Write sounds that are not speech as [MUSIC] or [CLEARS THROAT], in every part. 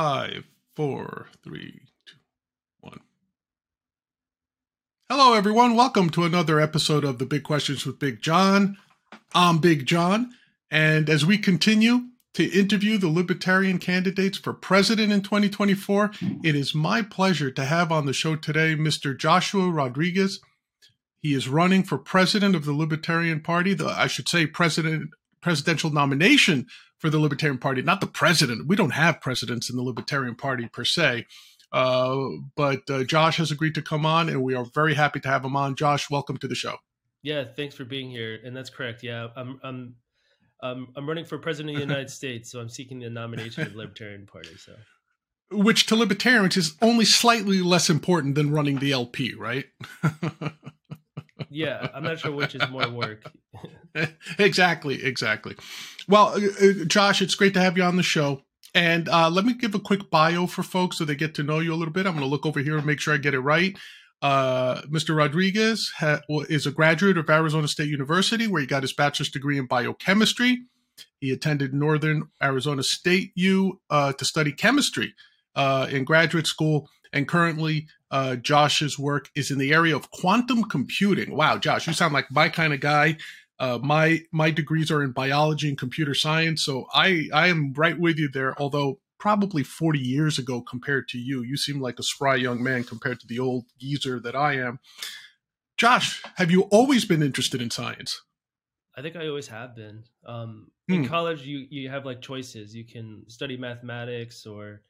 Five, four, three, two, one. Hello, everyone. Welcome to another episode of the Big Questions with Big John. I'm Big John. And as we continue to interview the Libertarian candidates for president in 2024, it is my pleasure to have on the show today Mr. Joshua Rodriguez. He is running for president of the Libertarian Party, the, I should say, president presidential nomination for the Libertarian Party, not the president. We don't have presidents in the Libertarian Party per se. Uh, but uh, Josh has agreed to come on, and we are very happy to have him on. Josh, welcome to the show. Yeah, thanks for being here. And that's correct. Yeah, I'm I'm um, I'm running for president of the United [LAUGHS] States, so I'm seeking the nomination of the Libertarian Party. So, which to libertarians is only slightly less important than running the LP, right? [LAUGHS] yeah, I'm not sure which is more work. [LAUGHS] exactly, exactly. Well, uh, uh, Josh, it's great to have you on the show. And uh, let me give a quick bio for folks so they get to know you a little bit. I'm going to look over here and make sure I get it right. Uh, Mr. Rodriguez ha- is a graduate of Arizona State University, where he got his bachelor's degree in biochemistry. He attended Northern Arizona State U uh, to study chemistry uh, in graduate school, and currently uh, Josh's work is in the area of quantum computing. Wow, Josh, you sound like my kind of guy. Uh, my my degrees are in biology and computer science, so I I am right with you there. Although probably 40 years ago compared to you, you seem like a spry young man compared to the old geezer that I am. Josh, have you always been interested in science? I think I always have been. Um, in hmm. college, you you have like choices. You can study mathematics or,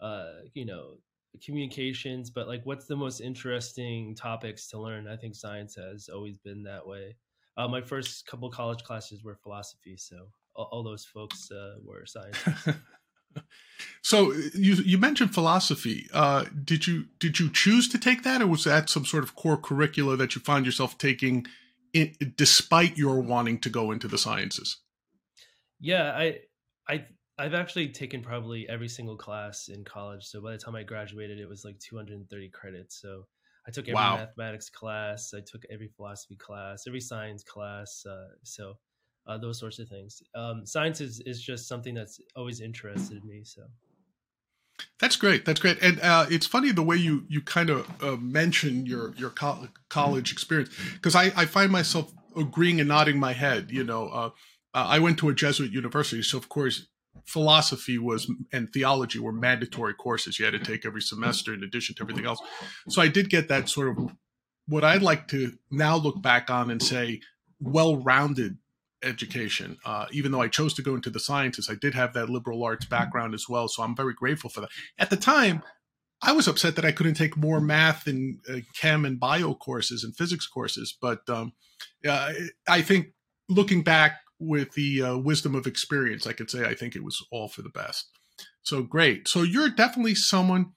uh, you know, communications. But like, what's the most interesting topics to learn? I think science has always been that way. Uh, my first couple college classes were philosophy, so all, all those folks uh, were science. [LAUGHS] so you you mentioned philosophy. Uh, did you did you choose to take that, or was that some sort of core curricula that you found yourself taking, in, despite your wanting to go into the sciences? Yeah, I I I've actually taken probably every single class in college. So by the time I graduated, it was like 230 credits. So I took every wow. mathematics class, I took every philosophy class, every science class. Uh, so uh, those sorts of things. Um, science is, is just something that's always interested me. So that's great. That's great. And uh, it's funny the way you you kind of uh, mention your your co- college experience because I, I find myself agreeing and nodding my head. You know, uh, uh, I went to a Jesuit university, so of course philosophy was and theology were mandatory courses you had to take every semester in addition to everything else. So I did get that sort of what I'd like to now look back on and say well-rounded education. Uh, even though I chose to go into the sciences, I did have that liberal arts background as well. So I'm very grateful for that. At the time, I was upset that I couldn't take more math and uh, chem and bio courses and physics courses. But um, uh, I think looking back with the uh, wisdom of experience, I could say I think it was all for the best. So great. So you're definitely someone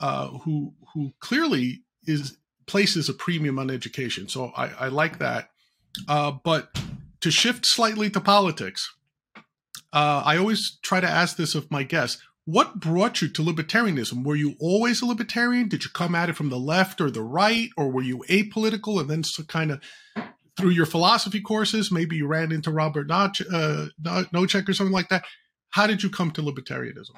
uh, who who clearly is places a premium on education. So I, I like that. Uh, but to shift slightly to politics, uh, I always try to ask this of my guests. What brought you to libertarianism? Were you always a libertarian? Did you come at it from the left or the right, or were you apolitical and then kind of through your philosophy courses, maybe you ran into Robert Noch, uh, Nozick or something like that? How did you come to libertarianism?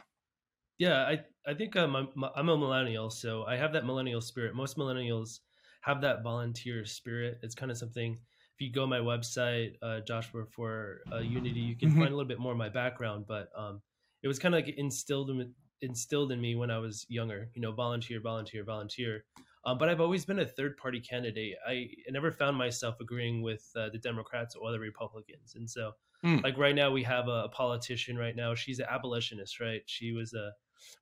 Yeah, I I think I'm a, I'm a millennial, so I have that millennial spirit. Most millennials have that volunteer spirit. It's kind of something if you go my website, uh, Joshua for uh, Unity, you can mm-hmm. find a little bit more of my background. But um, it was kind of like instilled in, instilled in me when I was younger. You know, volunteer, volunteer, volunteer. Um, but I've always been a third party candidate. I never found myself agreeing with uh, the Democrats or the Republicans. And so, mm. like right now, we have a, a, politician right now. She's an abolitionist, right? She was a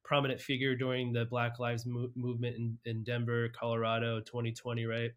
prominent figure during the Black Lives Mo- movement in, in Denver, Colorado, 2020, right?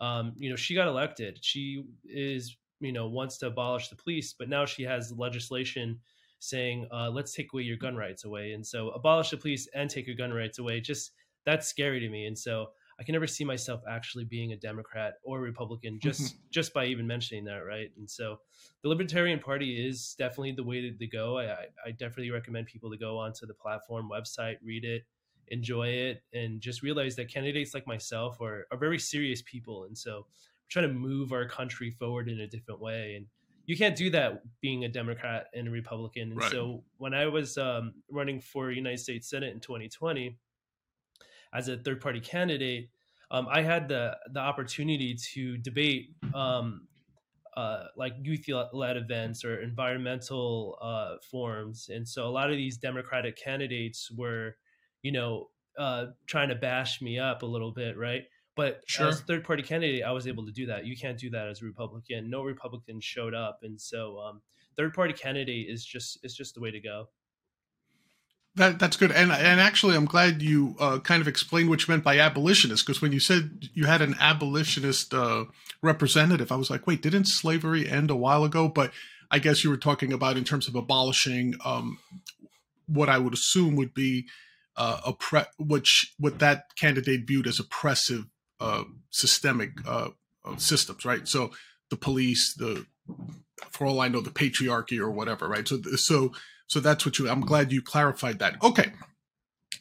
um, you know, she got elected. She is, you know, wants to abolish the police, but now she has legislation saying, uh, let's take away your gun rights away. And so abolish the police and take your gun rights away. Just that's scary to me. And so I can never see myself actually being a Democrat or Republican [LAUGHS] just just by even mentioning that, right? And so the Libertarian Party is definitely the way to, go. I, I definitely recommend people to go onto the platform website, read it, enjoy it and just realize that candidates like myself are, are very serious people and so we're trying to move our country forward in a different way and you can't do that being a Democrat and a Republican. And right. so when I was um, running for United States Senate in 2020 as a third party candidate, um, I had the the opportunity to debate um, uh, like youth led events or environmental uh, forums, and so a lot of these Democratic candidates were, you know, uh, trying to bash me up a little bit, right? But sure. as third party candidate, I was able to do that. You can't do that as a Republican. No Republican showed up, and so um, third party candidate is just is just the way to go. That that's good, and and actually, I'm glad you uh, kind of explained what you meant by abolitionist, because when you said you had an abolitionist uh, representative, I was like, wait, didn't slavery end a while ago? But I guess you were talking about in terms of abolishing um, what I would assume would be uh, oppre- which what that candidate viewed as oppressive uh, systemic uh, systems, right? So the police, the for all I know, the patriarchy or whatever, right? So so so that's what you. I'm glad you clarified that. Okay,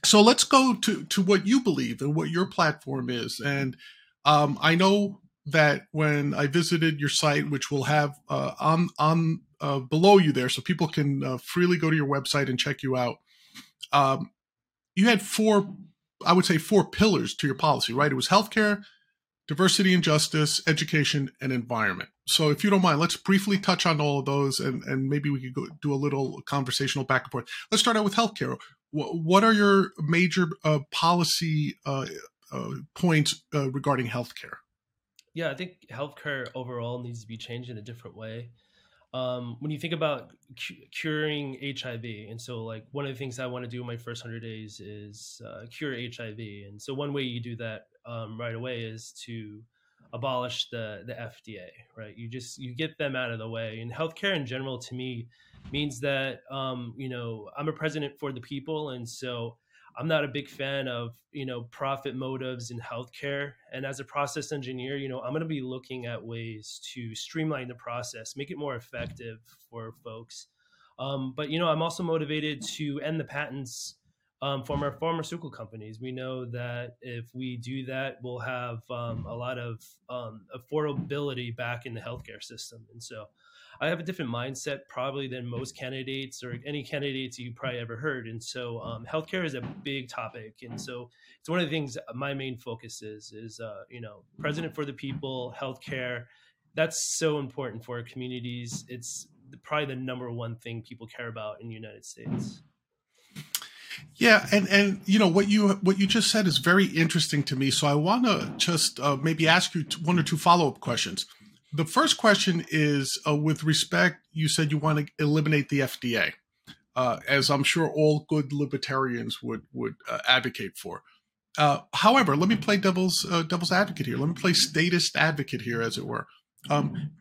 so let's go to to what you believe and what your platform is. And um, I know that when I visited your site, which we'll have uh, on on uh, below you there, so people can uh, freely go to your website and check you out. Um, you had four, I would say, four pillars to your policy, right? It was healthcare, diversity and justice, education, and environment. So, if you don't mind, let's briefly touch on all of those, and, and maybe we could go do a little conversational back and forth. Let's start out with healthcare. What, what are your major uh, policy uh, uh, points uh, regarding healthcare? Yeah, I think healthcare overall needs to be changed in a different way. Um, when you think about cu- curing HIV, and so like one of the things I want to do in my first hundred days is uh, cure HIV, and so one way you do that um, right away is to abolish the the FDA, right? You just you get them out of the way. And healthcare in general, to me, means that um, you know I'm a president for the people, and so I'm not a big fan of you know profit motives in healthcare. And as a process engineer, you know I'm going to be looking at ways to streamline the process, make it more effective for folks. Um, but you know I'm also motivated to end the patents um, from our pharmaceutical companies. We know that if we do that, we'll have um, a lot of um, affordability back in the healthcare system. And so I have a different mindset probably than most candidates or any candidates you probably ever heard. And so um, healthcare is a big topic. And so it's one of the things my main focus is, is, uh, you know, president for the people, healthcare. That's so important for our communities. It's probably the number one thing people care about in the United States. Yeah, and and you know what you what you just said is very interesting to me. So I want to just uh, maybe ask you one or two follow up questions. The first question is uh, with respect. You said you want to eliminate the FDA, uh, as I'm sure all good libertarians would would uh, advocate for. Uh, however, let me play devil's uh, devil's advocate here. Let me play statist advocate here, as it were. Um,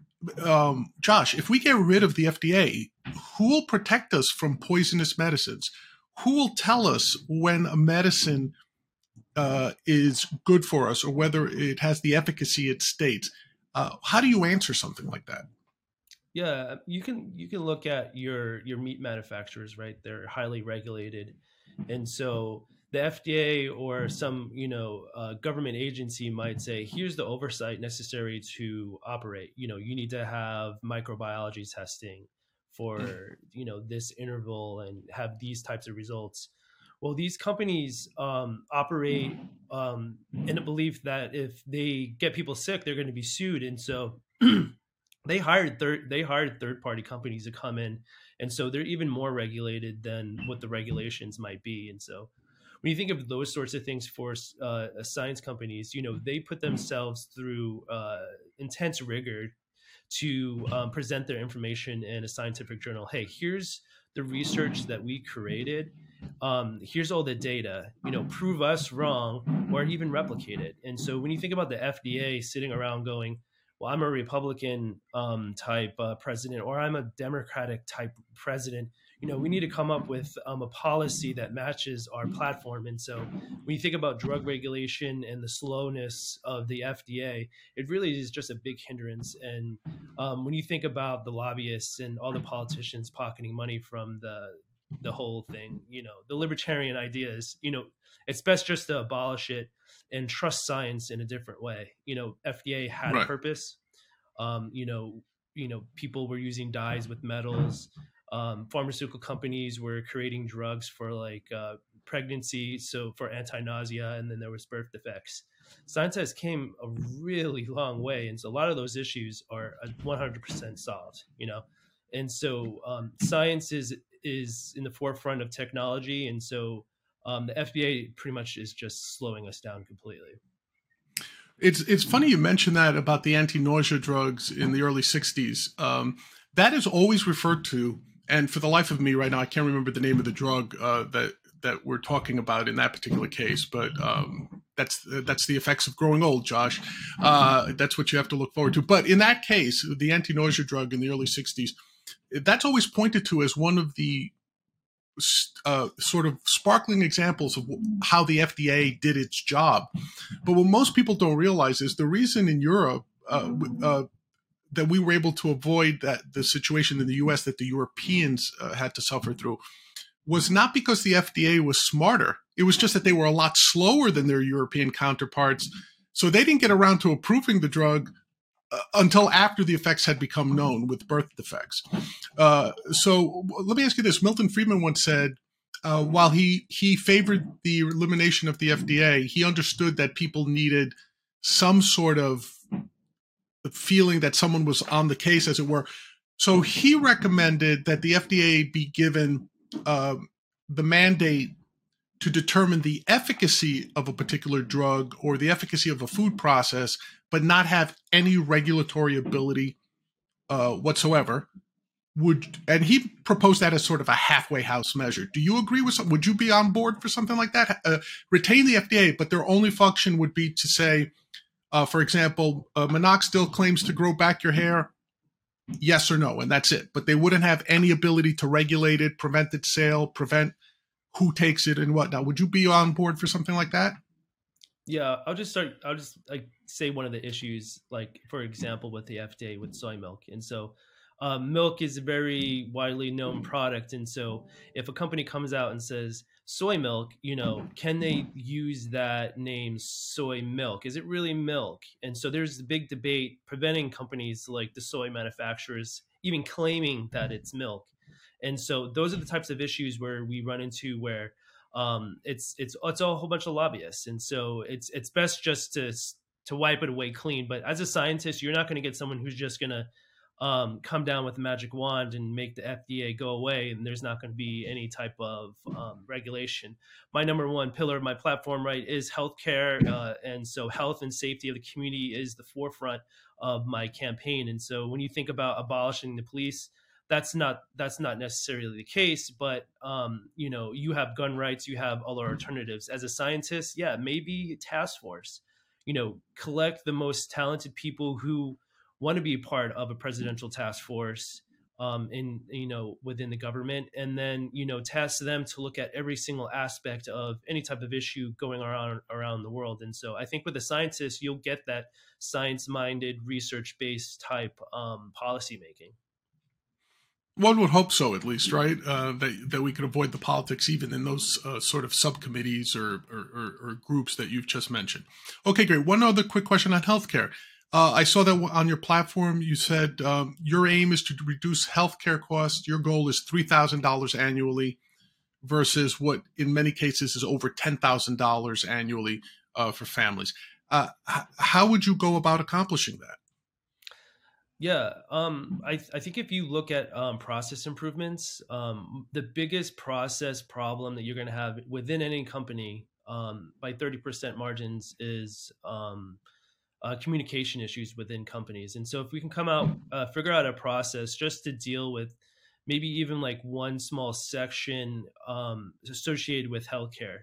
um, Josh, if we get rid of the FDA, who will protect us from poisonous medicines? Who will tell us when a medicine uh, is good for us or whether it has the efficacy it states? Uh, how do you answer something like that? Yeah, you can you can look at your your meat manufacturers, right? They're highly regulated, and so the FDA or some you know uh, government agency might say, here's the oversight necessary to operate. You know, you need to have microbiology testing for you know this interval and have these types of results. Well these companies um, operate um, in a belief that if they get people sick they're going to be sued. And so [CLEARS THROAT] they hired third they hired third party companies to come in. And so they're even more regulated than what the regulations might be. And so when you think of those sorts of things for uh, science companies you know they put themselves through uh, intense rigor to um, present their information in a scientific journal. Hey, here's the research that we created. Um, here's all the data. You know, prove us wrong or even replicate it. And so when you think about the FDA sitting around going, well, I'm a Republican um, type uh, president or I'm a Democratic type president you know, we need to come up with um, a policy that matches our platform. And so when you think about drug regulation and the slowness of the FDA, it really is just a big hindrance. And um, when you think about the lobbyists and all the politicians pocketing money from the the whole thing, you know, the libertarian idea is, you know, it's best just to abolish it and trust science in a different way. You know, FDA had right. a purpose. Um, you know, you know people were using dyes with metals. Um, pharmaceutical companies were creating drugs for like uh, pregnancy, so for anti-nausea, and then there was birth defects. Science has came a really long way, and so a lot of those issues are 100% solved. You know, and so um, science is is in the forefront of technology, and so um, the FDA pretty much is just slowing us down completely. It's it's funny you mentioned that about the anti-nausea drugs in the early '60s. Um, that is always referred to, and for the life of me, right now, I can't remember the name of the drug uh, that that we're talking about in that particular case. But um, that's that's the effects of growing old, Josh. Uh, that's what you have to look forward to. But in that case, the anti-nausea drug in the early '60s, that's always pointed to as one of the uh, sort of sparkling examples of how the FDA did its job. But what most people don't realize is the reason in Europe uh, uh, that we were able to avoid that the situation in the U.S. that the Europeans uh, had to suffer through was not because the FDA was smarter. It was just that they were a lot slower than their European counterparts. So they didn't get around to approving the drug uh, until after the effects had become known with birth defects. Uh, so let me ask you this: Milton Friedman once said, uh, while he he favored the elimination of the FDA, he understood that people needed some sort of feeling that someone was on the case, as it were. So he recommended that the FDA be given uh, the mandate to determine the efficacy of a particular drug or the efficacy of a food process, but not have any regulatory ability uh, whatsoever. Would and he proposed that as sort of a halfway house measure. Do you agree with? Some, would you be on board for something like that? Uh, retain the FDA, but their only function would be to say, uh, for example, uh, minoxidil claims to grow back your hair. Yes or no, and that's it. But they wouldn't have any ability to regulate it, prevent its sale, prevent who takes it and whatnot. Would you be on board for something like that? Yeah, I'll just start. I'll just like say one of the issues, like for example, with the FDA with soy milk, and so um, milk is a very widely known product, and so if a company comes out and says soy milk, you know, can they use that name soy milk? Is it really milk? And so there's a big debate preventing companies like the soy manufacturers even claiming that it's milk. And so those are the types of issues where we run into where um, it's it's it's a whole bunch of lobbyists, and so it's it's best just to to wipe it away clean. But as a scientist, you're not going to get someone who's just going to um, come down with a magic wand and make the FDA go away, and there's not going to be any type of um, regulation. My number one pillar of my platform, right, is healthcare, uh, and so health and safety of the community is the forefront of my campaign. And so when you think about abolishing the police, that's not that's not necessarily the case but um, you know you have gun rights you have other alternatives as a scientist yeah maybe task force you know collect the most talented people who want to be part of a presidential task force um, in you know within the government and then you know task them to look at every single aspect of any type of issue going around around the world and so i think with a scientist you'll get that science minded research based type um, policy making one would hope so, at least, right? Uh, that that we could avoid the politics even in those uh, sort of subcommittees or, or, or, or, groups that you've just mentioned. Okay, great. One other quick question on healthcare. Uh, I saw that on your platform you said um, your aim is to reduce healthcare costs. Your goal is three thousand dollars annually, versus what in many cases is over ten thousand dollars annually uh, for families. Uh, how would you go about accomplishing that? Yeah, um, I I think if you look at um, process improvements, um, the biggest process problem that you're going to have within any company um, by 30% margins is um, uh, communication issues within companies. And so if we can come out, uh, figure out a process just to deal with maybe even like one small section um, associated with healthcare.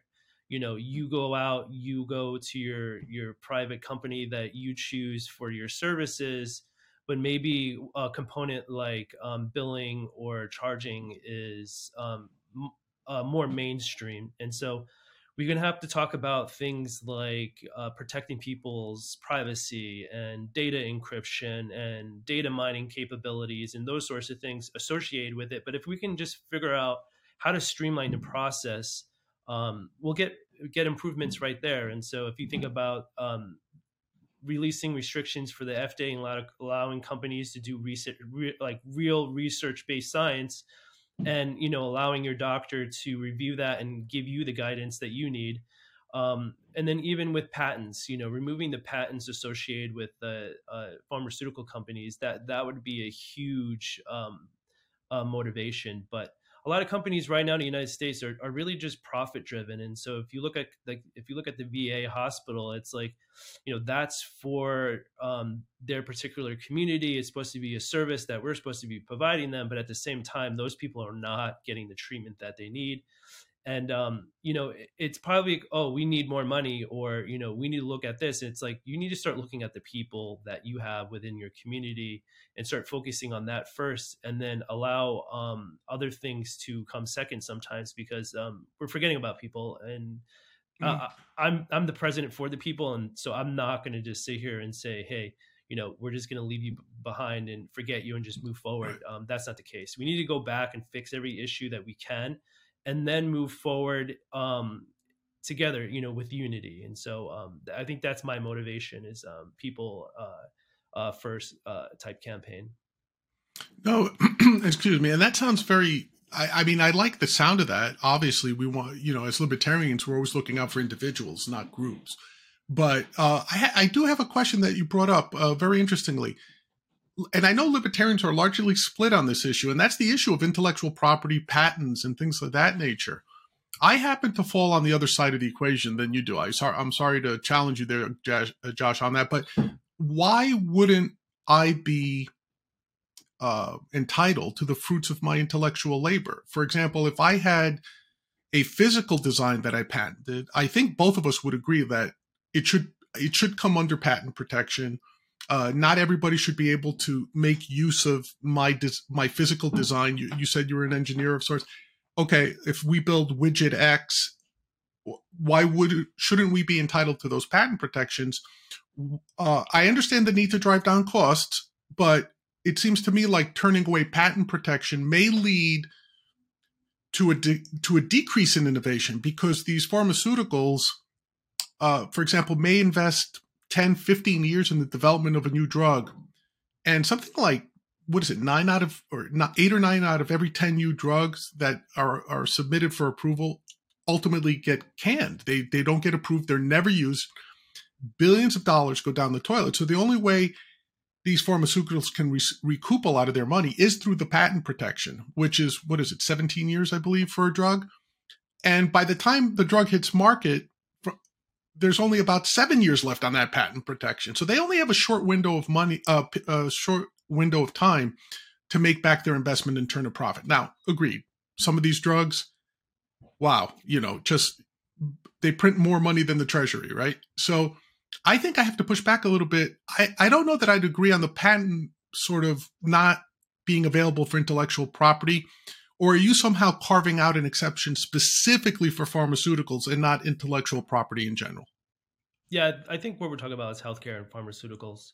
You know, you go out, you go to your your private company that you choose for your services but maybe a component like um, billing or charging is um, uh, more mainstream. And so we're going to have to talk about things like uh, protecting people's privacy and data encryption and data mining capabilities and those sorts of things associated with it. But if we can just figure out how to streamline the process, um, we'll get get improvements right there. And so if you think about um, releasing restrictions for the FDA and allowing companies to do research, re, like real research based science, and you know allowing your doctor to review that and give you the guidance that you need. Um, and then even with patents, you know, removing the patents associated with the uh, pharmaceutical companies, that that would be a huge um, uh, motivation. But a lot of companies right now in the United States are, are really just profit driven. And so if you look at like if you look at the VA hospital, it's like, you know, that's for um, their particular community. It's supposed to be a service that we're supposed to be providing them, but at the same time, those people are not getting the treatment that they need and um, you know it's probably oh we need more money or you know we need to look at this it's like you need to start looking at the people that you have within your community and start focusing on that first and then allow um, other things to come second sometimes because um, we're forgetting about people and uh, mm. i'm i'm the president for the people and so i'm not going to just sit here and say hey you know we're just going to leave you behind and forget you and just move forward. Um, that's not the case. We need to go back and fix every issue that we can and then move forward um, together, you know, with unity. And so um, I think that's my motivation is um, people uh, uh, first uh, type campaign. No, [CLEARS THROAT] excuse me. And that sounds very, I, I, mean, I like the sound of that. Obviously, we want, you know, as libertarians, we're always looking out for individuals, not groups. But uh, I, I, do have a question that you brought up uh, very interestingly and I know libertarians are largely split on this issue, and that's the issue of intellectual property, patents, and things of that nature. I happen to fall on the other side of the equation than you do. I, I'm sorry to challenge you there, Josh, uh, Josh on that, but why wouldn't I be uh, entitled to the fruits of my intellectual labor? For example, if I had a physical design that I patented, I think both of us would agree that it should it should come under patent protection uh, not everybody should be able to make use of my des- my physical design. You, you said you were an engineer of sorts. Okay, if we build widget X, why would shouldn't we be entitled to those patent protections? Uh, I understand the need to drive down costs, but it seems to me like turning away patent protection may lead to a de- to a decrease in innovation because these pharmaceuticals, uh, for example, may invest 10, 15 years in the development of a new drug. And something like, what is it, nine out of, or not eight or nine out of every 10 new drugs that are, are submitted for approval ultimately get canned. They, they don't get approved. They're never used. Billions of dollars go down the toilet. So the only way these pharmaceuticals can re- recoup a lot of their money is through the patent protection, which is, what is it, 17 years, I believe, for a drug. And by the time the drug hits market, there's only about seven years left on that patent protection. So they only have a short window of money, uh, a short window of time to make back their investment and turn a profit. Now, agreed. Some of these drugs, wow, you know, just they print more money than the treasury, right? So I think I have to push back a little bit. I, I don't know that I'd agree on the patent sort of not being available for intellectual property or are you somehow carving out an exception specifically for pharmaceuticals and not intellectual property in general? Yeah, I think what we're talking about is healthcare and pharmaceuticals.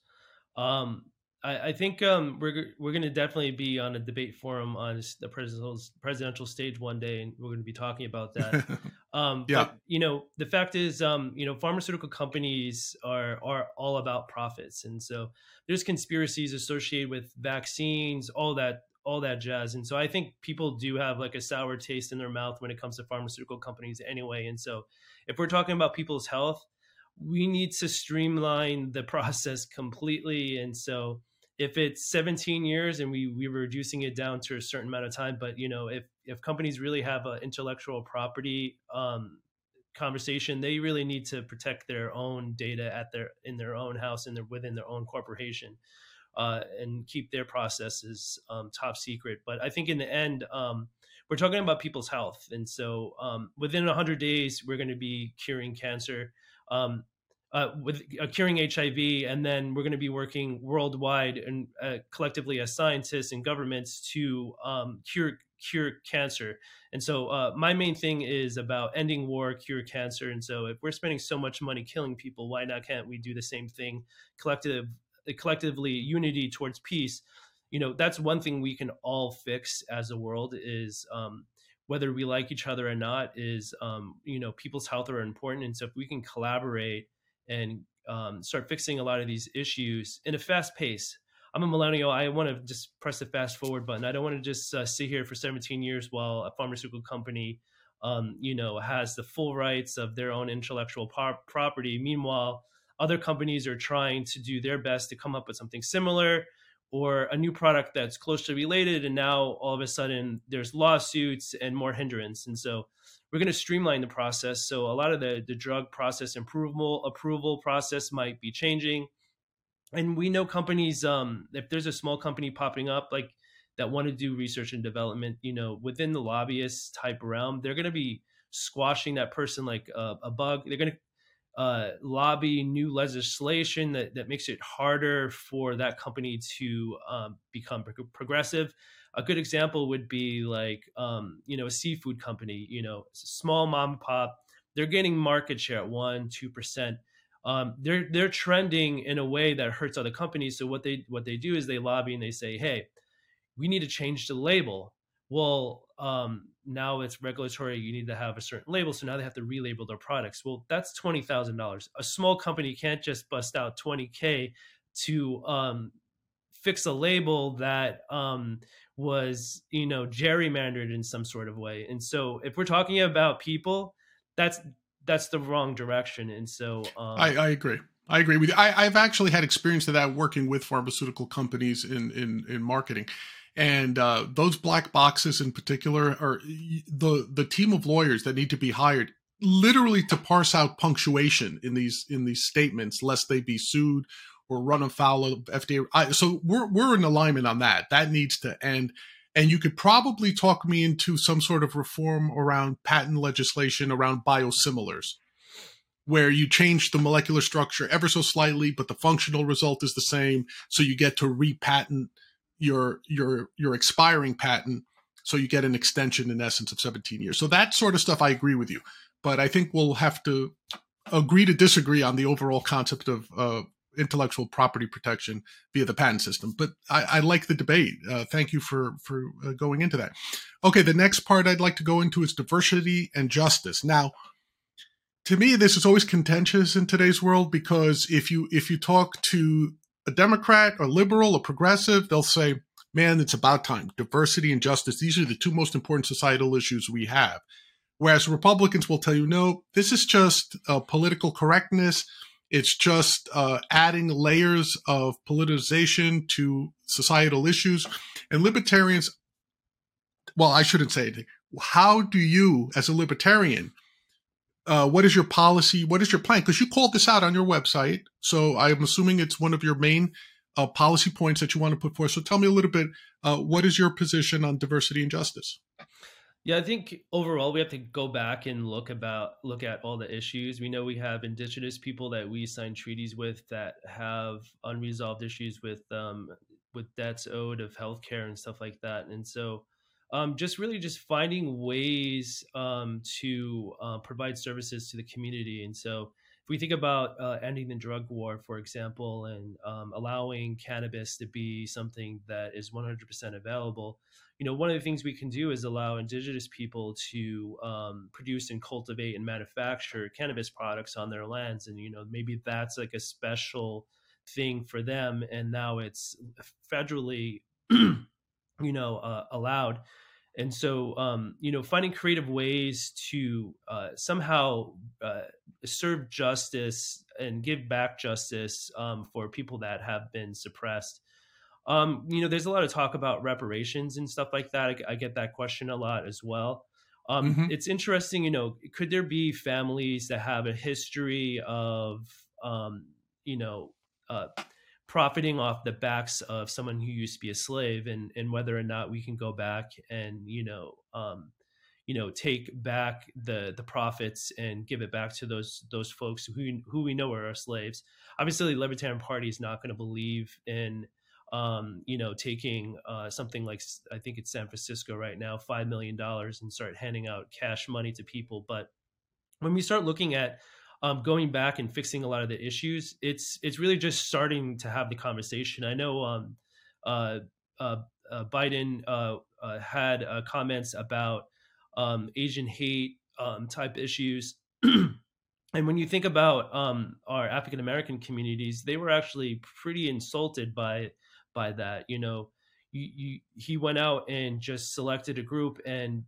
Um, I, I, think um, we're we're going to definitely be on a debate forum on the presidential presidential stage one day, and we're going to be talking about [LAUGHS] that. um, yeah. But, you know, the fact is, um, you know, pharmaceutical companies are are all about profits, and so there's conspiracies associated with vaccines, all that all that jazz. And so I think people do have like a sour taste in their mouth when it comes to pharmaceutical companies anyway. And so if we're talking about people's health, we need to streamline the [LAUGHS] process completely. And so if it's 17 years and we we were reducing it down to a certain amount of time, but you know, if if companies really have an intellectual property um, conversation, they really need to protect their own data at their in their own house and their within their own corporation uh, and keep their processes um, top secret. But I think in the end, um, we're talking about people's health, and so um, within 100 days, we're going to be curing cancer. Um, uh, with uh, curing HIV, and then we're going to be working worldwide and uh, collectively as scientists and governments to um, cure cure cancer. And so, uh, my main thing is about ending war, cure cancer. And so, if we're spending so much money killing people, why not can't we do the same thing collective collectively unity towards peace you know that's one thing we can all fix as a world is um, whether we like each other or not is um, you know people's health are important and so if we can collaborate and um, start fixing a lot of these issues in a fast pace. I'm a millennial. I want to just press the fast forward button. I don't want to just uh, sit here for 17 years while a pharmaceutical company, um, you know, has the full rights of their own intellectual property. Meanwhile, other companies are trying to do their best to come up with something similar or a new product that's closely related and now all of a sudden there's lawsuits and more hindrance. And so we're going to streamline the process. So a lot of the, the drug process approval approval process might be changing. And we know companies um, if there's a small company popping up like that want to do research and development you know within the lobbyist type realm they're going to be squashing that person like a, a bug. They're going to uh, lobby new legislation that, that makes it harder for that company to um, become pro- progressive. A good example would be like, um, you know, a seafood company, you know, small mom and pop, they're getting market share at one, 2%. Um, they're, they're trending in a way that hurts other companies. So what they, what they do is they lobby and they say, Hey, we need to change the label. Well, um, now it's regulatory you need to have a certain label so now they have to relabel their products. Well that's $20000 a small company can't just bust out 20k to um, fix a label that um, was you know gerrymandered in some sort of way. And so if we're talking about people that's that's the wrong direction. And so um, I, I agree. I agree with you. I, have actually had experience of that working with pharmaceutical companies in in, in marketing and uh, those black boxes in particular are the the team of lawyers that need to be hired literally to parse out punctuation in these in these statements lest they be sued or run afoul of FDA. I, so we're we're in alignment on that. That needs to end. And you could probably talk me into some sort of reform around patent legislation around biosimilars, where you change the molecular structure ever so slightly, but the functional result is the same. So you get to repatent your your your expiring patent so you get an extension in essence of 17 years. So that sort of stuff i agree with you. But i think we'll have to agree to disagree on the overall concept of uh, intellectual property protection via the patent system. But i, I like the debate. Uh, thank you for for uh, going into that. Okay the next part i'd like to go into is diversity and justice. Now to me this is always contentious in today's world because if you if you talk to a Democrat, a liberal, a progressive, they'll say, man, it's about time. Diversity and justice, these are the two most important societal issues we have. Whereas Republicans will tell you, no, this is just uh, political correctness. It's just uh, adding layers of politicization to societal issues. And libertarians, well, I shouldn't say anything. How do you, as a libertarian, uh, what is your policy? What is your plan? Because you called this out on your website. So I'm assuming it's one of your main uh, policy points that you want to put forth. So tell me a little bit, uh, what is your position on diversity and justice? Yeah, I think overall we have to go back and look about look at all the issues. We know we have indigenous people that we sign treaties with that have unresolved issues with um, with debts owed of healthcare and stuff like that. And so um, just really just finding ways um, to uh, provide services to the community. And so, if we think about uh, ending the drug war, for example, and um, allowing cannabis to be something that is 100% available, you know, one of the things we can do is allow indigenous people to um, produce and cultivate and manufacture cannabis products on their lands, and you know, maybe that's like a special thing for them, and now it's federally. [CLEARS THROAT] you know uh, allowed. And so um, you know finding creative ways to uh, somehow uh, serve justice and give back justice um, for people that have been suppressed. Um, you know there's a lot of talk about reparations and stuff like that. I, I get that question a lot as well. Um, mm-hmm. it's interesting you know could there be families that have a history of um, you know uh, profiting off the backs of someone who used to be a slave and and whether or not we can go back and you know um, you know take back the the profits and give it back to those those folks who who we know are our slaves. Obviously the libertarian party is not going to believe in um, you know taking uh, something like i think it's san francisco right now five million dollars and start handing out cash money to people. But when we start looking at um, going back and fixing a lot of the issues, it's it's really just starting to have the conversation. I know um, uh, uh, uh, Biden uh, uh, had uh, comments about um, Asian hate um, type issues. [CLEARS THROAT] and when you think about um, our African American communities, they were actually pretty insulted by by that. You know, you, you, he went out and just selected a group and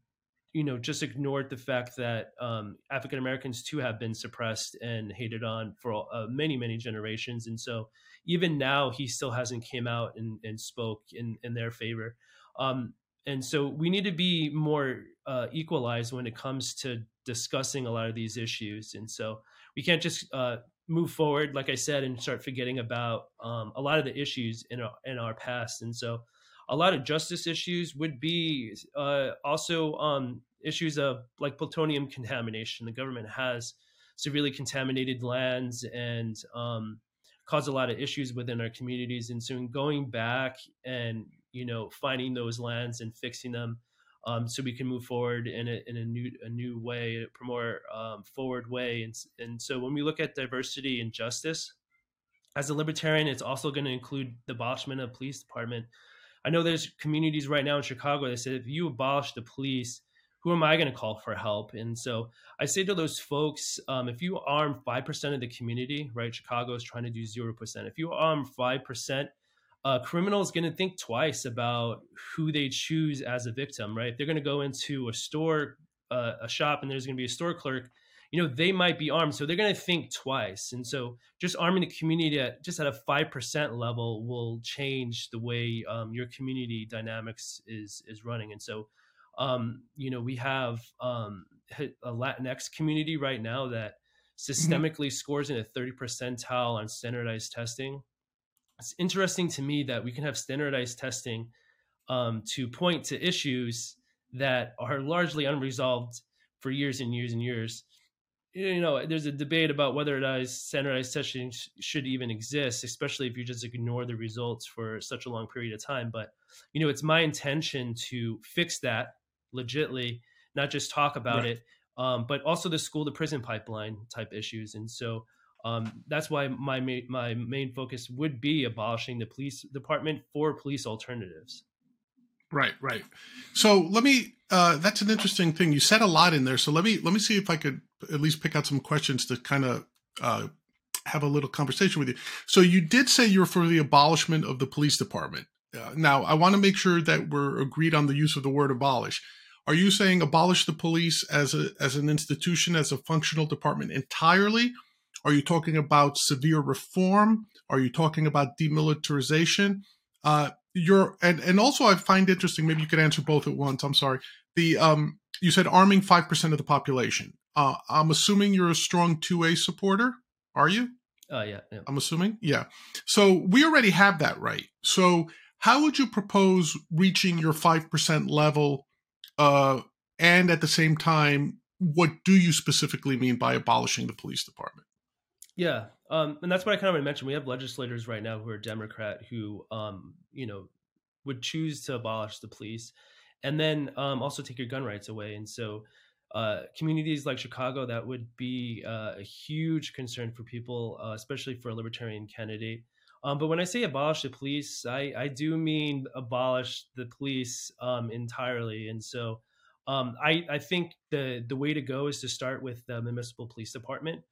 you know just ignored the fact that um, African Americans too have been suppressed and hated on for uh, many many generations, and so even now he still hasn't came out and, and spoke in in their favor. Um, and so we need to be more uh, equalized when it comes to discussing a lot of these issues. And so we can't just uh, move forward, like I said, and start forgetting about um, a lot of the issues in our, in our past. And so a lot of justice issues would be uh, also um, issues of like plutonium contamination. The government has severely contaminated lands and um, caused a lot of issues within our communities. And so going back and you know finding those lands and fixing them um, so we can move forward in a, in a new a new way, a more um, forward way. And and so when we look at diversity and justice, as a libertarian, it's also going to include the abolishment of police department. I know there's communities right now in Chicago that said if you abolish the police, who am I going to call for help? And so I say to those folks, um, if you arm five percent of the community, right? Chicago is trying to do zero percent. If you arm five percent a criminal is going to think twice about who they choose as a victim, right? they're going to go into a store, uh, a shop, and there's going to be a store clerk. You know, they might be armed, so they're going to think twice. And so, just arming the community at just at a five percent level will change the way um, your community dynamics is is running. And so, um, you know, we have um, a Latinx community right now that mm-hmm. systemically mm-hmm. scores in a 30 percentile on standardized testing it's interesting to me that we can have standardized testing um, to point to issues that are largely unresolved for years and years and years. You know, there's a debate about whether or not standardized testing sh- should even exist, especially if you just ignore the results for such a long period of time. But, you know, it's my intention to fix that legitly, not just talk about right. it, um, but also the school to prison pipeline type issues. And so, um, that's why my my main focus would be abolishing the police department for police alternatives. Right, right. So let me. Uh, that's an interesting thing. You said a lot in there. So let me let me see if I could at least pick out some questions to kind of uh, have a little conversation with you. So you did say you're for the abolishment of the police department. Uh, now I want to make sure that we're agreed on the use of the word abolish. Are you saying abolish the police as a as an institution as a functional department entirely? Are you talking about severe reform? Are you talking about demilitarization? Uh, you're and and also I find interesting. Maybe you could answer both at once. I'm sorry. The um, you said arming five percent of the population. Uh, I'm assuming you're a strong two A supporter. Are you? Oh uh, yeah, yeah. I'm assuming. Yeah. So we already have that right. So how would you propose reaching your five percent level? Uh, and at the same time, what do you specifically mean by abolishing the police department? Yeah, um, and that's what I kind of mentioned. We have legislators right now who are Democrat who, um, you know, would choose to abolish the police, and then um, also take your gun rights away. And so, uh, communities like Chicago, that would be uh, a huge concern for people, uh, especially for a libertarian candidate. Um, but when I say abolish the police, I, I do mean abolish the police um, entirely. And so, um, I, I think the the way to go is to start with the municipal police department.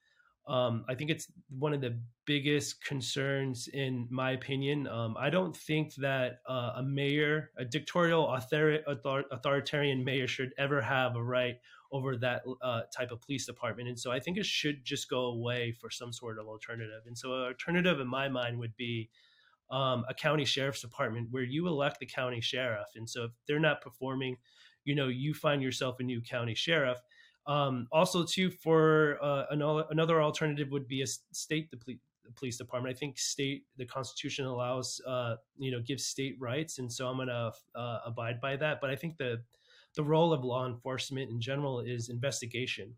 Um, I think it's one of the biggest concerns, in my opinion. Um, I don't think that uh, a mayor, a dictatorial, author- author- authoritarian mayor, should ever have a right over that uh, type of police department. And so I think it should just go away for some sort of alternative. And so, an alternative in my mind would be um, a county sheriff's department where you elect the county sheriff. And so, if they're not performing, you know, you find yourself a new county sheriff um, also, too, for uh, another alternative would be a state police department. I think state the Constitution allows uh, you know gives state rights, and so I'm going to uh, abide by that. But I think the the role of law enforcement in general is investigation.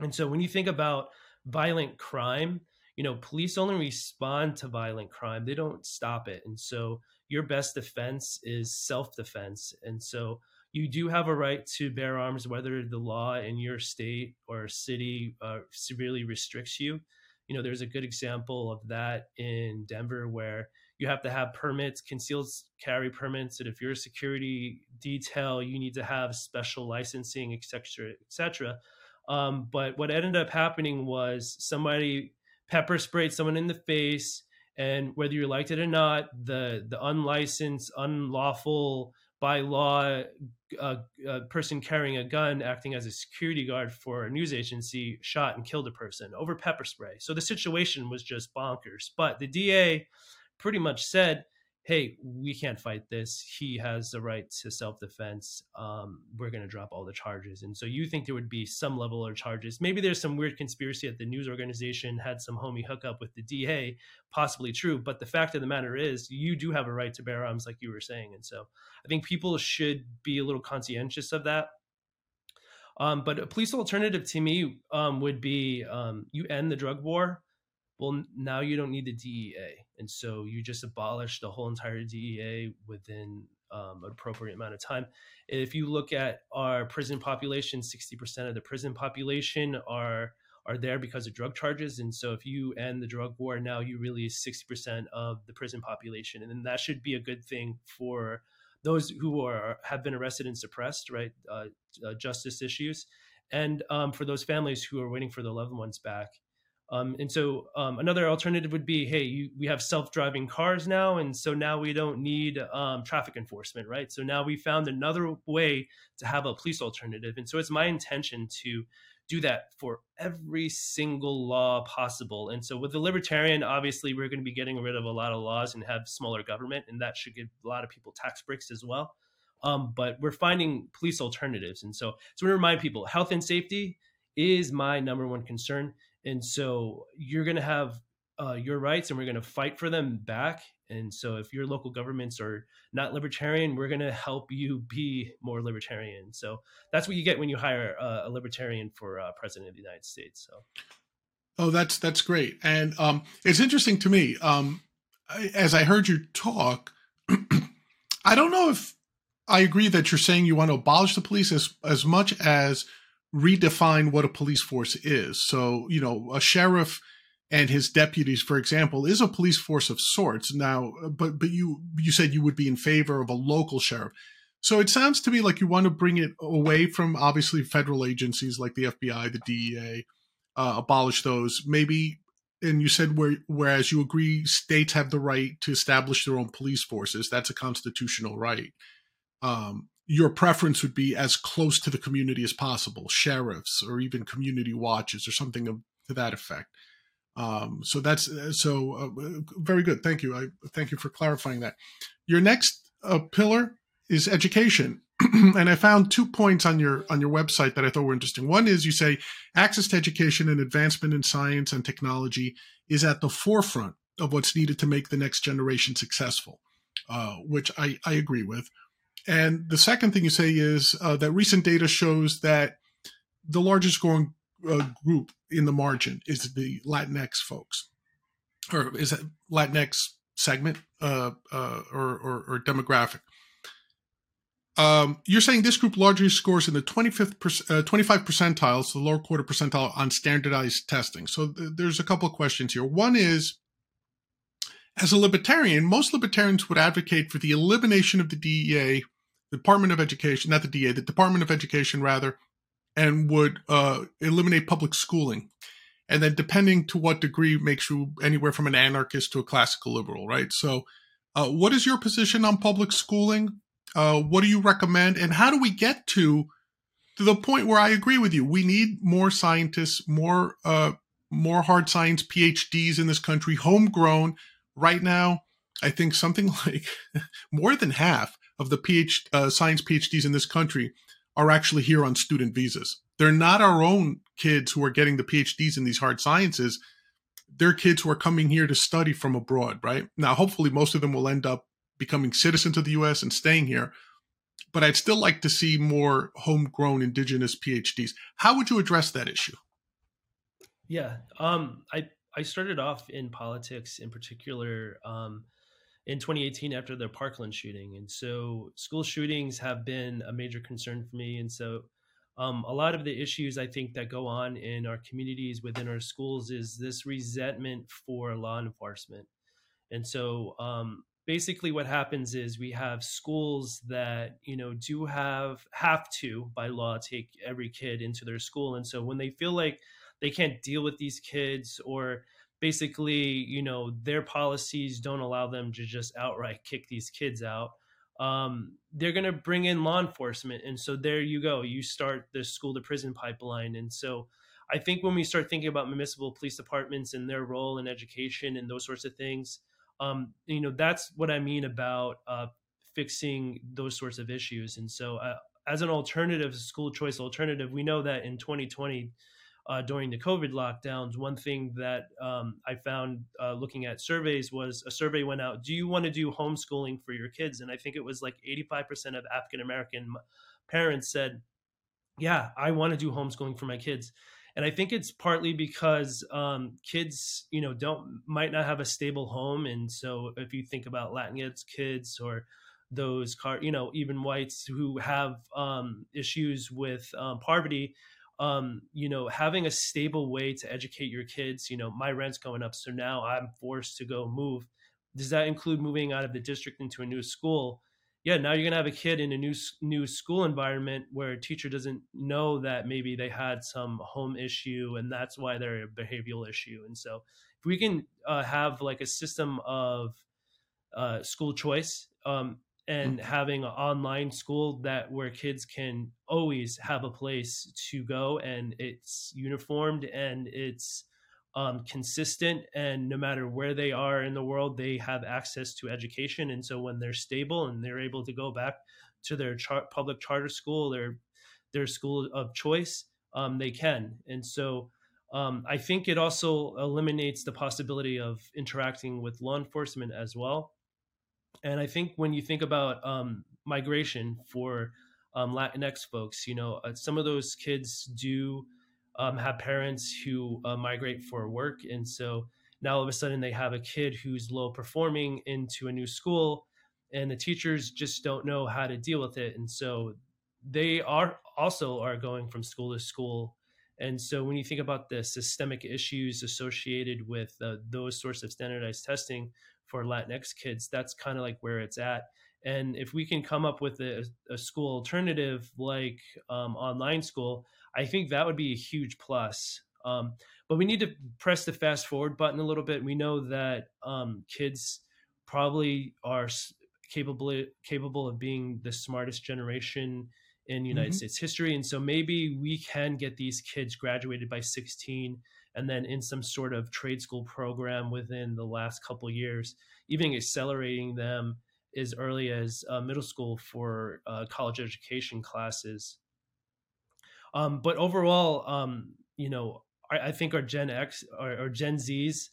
And so when you think about violent crime, you know, police only respond to violent crime; they don't stop it. And so your best defense is self defense. And so you do have a right to bear arms, whether the law in your state or city uh, severely restricts you. You know, there's a good example of that in Denver where you have to have permits, concealed carry permits, and if you're a security detail, you need to have special licensing, et cetera, et cetera. Um, but what ended up happening was somebody pepper sprayed someone in the face, and whether you liked it or not, the the unlicensed, unlawful by law uh, a person carrying a gun acting as a security guard for a news agency shot and killed a person over pepper spray. So the situation was just bonkers. But the DA pretty much said, hey, we can't fight this. He has the right to self defense. Um, we're going to drop all the charges. And so you think there would be some level of charges. Maybe there's some weird conspiracy that the news organization had some homie hookup with the DA, possibly true. But the fact of the matter is, you do have a right to bear arms, like you were saying. And so I think people should be a little conscientious of that. Um, but a police alternative to me um, would be um, you end the drug war well now you don't need the dea and so you just abolish the whole entire dea within um, an appropriate amount of time. If you look at our prison population 60% of the prison population are are there because of drug charges and so if you end the drug war now you release 60% of the prison population and then that should be a good thing for those who are have been arrested and suppressed right uh, uh, justice issues and um, for those families who are waiting for their loved ones back um, and so um, another alternative would be, hey, you, we have self-driving cars now, and so now we don't need um, traffic enforcement, right? So now we found another way to have a police alternative, and so it's my intention to do that for every single law possible. And so with the libertarian, obviously, we're going to be getting rid of a lot of laws and have smaller government, and that should give a lot of people tax breaks as well. Um, but we're finding police alternatives, and so so we remind people, health and safety is my number one concern and so you're going to have uh, your rights and we're going to fight for them back. And so if your local governments are not libertarian we're going to help you be more libertarian. So that's what you get when you hire uh, a libertarian for uh, president of the united states so. Oh that's that's great. And um, it's interesting to me um, as i heard you talk [CLEARS THROAT] i don't know if i agree that you're saying you want to abolish the police as as much as redefine what a police force is. So, you know, a sheriff and his deputies, for example, is a police force of sorts. Now, but but you you said you would be in favor of a local sheriff. So it sounds to me like you want to bring it away from obviously federal agencies like the FBI, the DEA, uh, abolish those. Maybe, and you said where, whereas you agree states have the right to establish their own police forces. That's a constitutional right. Um, your preference would be as close to the community as possible, sheriffs or even community watches or something of, to that effect. Um, so that's so uh, very good. Thank you. I thank you for clarifying that. Your next uh, pillar is education, [CLEARS THROAT] and I found two points on your on your website that I thought were interesting. One is you say access to education and advancement in science and technology is at the forefront of what's needed to make the next generation successful, uh, which I, I agree with. And the second thing you say is uh, that recent data shows that the largest growing uh, group in the margin is the Latinx folks, or is that Latinx segment uh, uh or, or, or, demographic. Um, you're saying this group largely scores in the 25th, uh, 25 percentile, so the lower quarter percentile on standardized testing. So th- there's a couple of questions here. One is, as a libertarian, most libertarians would advocate for the elimination of the DEA Department of Education, not the DA, the Department of Education rather, and would uh, eliminate public schooling. And then, depending to what degree, makes you anywhere from an anarchist to a classical liberal, right? So, uh, what is your position on public schooling? Uh, what do you recommend? And how do we get to to the point where I agree with you? We need more scientists, more uh, more hard science PhDs in this country, homegrown. Right now, I think something [LAUGHS] like more than half of the PhD, uh, science PhDs in this country are actually here on student visas. They're not our own kids who are getting the PhDs in these hard sciences. They're kids who are coming here to study from abroad, right? Now, hopefully, most of them will end up becoming citizens of the US and staying here. But I'd still like to see more homegrown indigenous PhDs. How would you address that issue? Yeah, um, I I started off in politics, in particular, um, in 2018 after the Parkland shooting. And so school shootings have been a major concern for me. And so um, a lot of the issues I think that go on in our communities within our schools is this resentment for law enforcement. And so um, basically what happens is we have schools that you know do have have to by law take every kid into their school and so when they feel like they can't deal with these kids or basically you know their policies don't allow them to just outright kick these kids out. Um, they're going to bring in law enforcement and so there you go. You start the school to prison pipeline. And so i think when we start thinking about municipal police departments and their role in education and those sorts of things um, you know that's what i mean about uh, fixing those sorts of issues. And so uh, as an alternative school choice alternative we know that in 2020 uh, during the covid lockdowns one thing that um, i found uh, looking at surveys was a survey went out do you want to do homeschooling for your kids? And i think it was like 85% of african american parents said yeah i want to do homeschooling for my kids. And I think it's partly because um, kids, you know, don't might not have a stable home, and so if you think about Latinx kids or those car, you know, even whites who have um, issues with um, poverty, um, you know, having a stable way to educate your kids. You know, my rent's going up, so now I'm forced to go move. Does that include moving out of the district into a new school? yeah, now you're gonna have a kid in a new new school environment where a teacher doesn't know that maybe they had some home issue and that's why they're a behavioral issue. And so, if we can uh, have like a system of uh, school choice um, and mm-hmm. having an online school that where kids can always have a place to go and it's uniformed and it's um, consistent and no matter where they are in the world they have access to education. And so when they're stable and they're able to go back to their char- public charter school their their school of choice um, they can. And so um, i think it also eliminates the possibility of interacting with law enforcement as well and i think when you think about um, migration for um, latinx folks you know uh, some of those kids do um, have parents who uh, migrate for work. And so now all of a sudden they have a kid who's low performing into a new school, and the teachers just don't know how to deal with it. And so they are also are going from school to school. And so when you think about the systemic issues associated with uh, those sorts of standardized testing for Latinx kids, that's kind of like where it's at. And if we can come up with a, a school alternative like um, online school, I think that would be a huge plus. Um, but we need to press the fast forward button a little bit. We know that um, kids probably are capable capable of being the smartest generation in United mm-hmm. States history, and so maybe we can get these kids graduated by 16 and then in some sort of trade school program within the last couple years, even accelerating them as early as uh, middle school for uh, college education classes. Um, but overall, um, you know, I, I, think our Gen X or, or, Gen Zs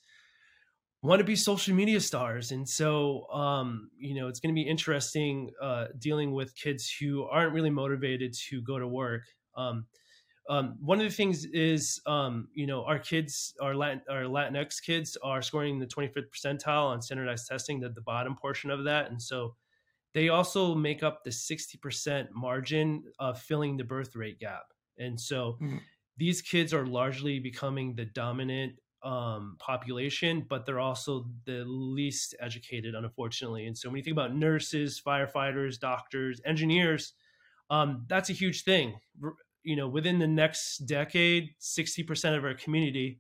want to be social media stars, and so um, you know, it's going to be interesting uh, dealing with kids who aren't really motivated to go to work. Um, one of the things is, um, you know, our kids, our Latin, our Latinx kids, are scoring the 25th percentile on standardized testing, the, the bottom portion of that, and so they also make up the 60% margin of filling the birth rate gap. And so mm-hmm. these kids are largely becoming the dominant um, population, but they're also the least educated, unfortunately. And so when you think about nurses, firefighters, doctors, engineers, um, that's a huge thing. You know, within the next decade, 60% of our community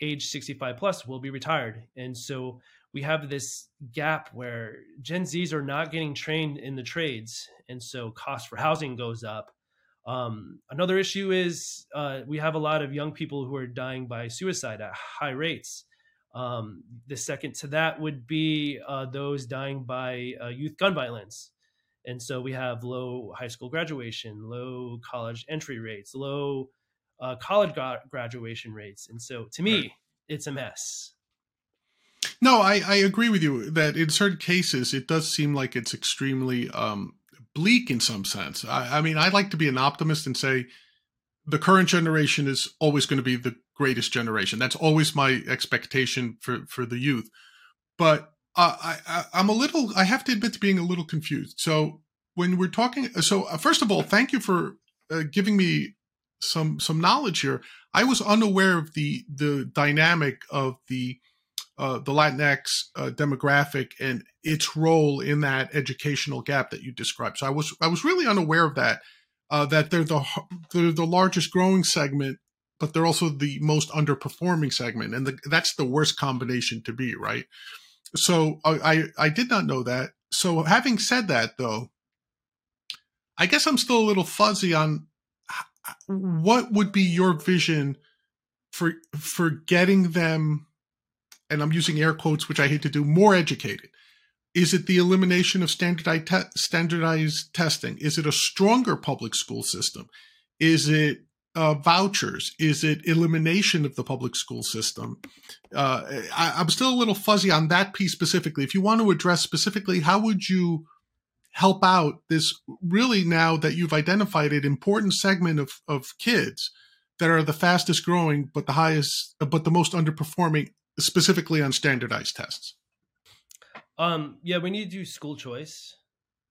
age 65 plus will be retired. And so we have this gap where Gen Zs are not getting trained in the trades. And so cost for housing goes up. Um, another issue is uh, we have a lot of young people who are dying by suicide at high rates. Um, the second to that would be uh, those dying by uh, youth gun violence. And so we have low high school graduation, low college entry rates, low uh, college gra- graduation rates. And so to me, right. it's a mess. No, I, I agree with you that in certain cases, it does seem like it's extremely um, bleak in some sense. I, I mean, I like to be an optimist and say the current generation is always going to be the greatest generation. That's always my expectation for for the youth. But uh, I, I I'm a little. I have to admit to being a little confused. So when we're talking, so uh, first of all, thank you for uh, giving me some some knowledge here. I was unaware of the the dynamic of the uh, the Latinx uh, demographic and its role in that educational gap that you described. So I was I was really unaware of that. Uh, that they're the they're the largest growing segment, but they're also the most underperforming segment, and the, that's the worst combination to be, right? So I I did not know that. So having said that, though, I guess I'm still a little fuzzy on what would be your vision for for getting them and I'm using air quotes, which I hate to do, more educated? Is it the elimination of standardized, te- standardized testing? Is it a stronger public school system? Is it uh, vouchers? Is it elimination of the public school system? Uh, I, am still a little fuzzy on that piece specifically. If you want to address specifically, how would you help out this really now that you've identified an important segment of, of kids that are the fastest growing, but the highest, but the most underperforming specifically on standardized tests? Um, yeah, we need to do school choice.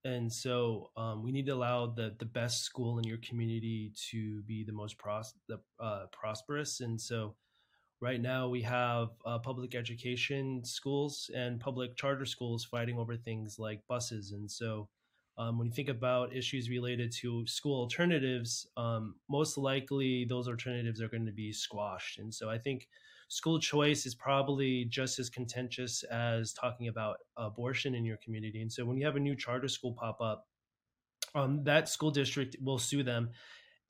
And so um, we need to allow the, the best school in your community to be the most pros- the, uh, prosperous. And so right now we have uh, public education schools and public charter schools fighting over things like buses. And so um, when you think about issues related to school alternatives, um, most likely those alternatives are going to be squashed. And so I think school choice is probably just as contentious as talking about abortion in your community. And so when you have a new charter school pop up, um, that school district will sue them,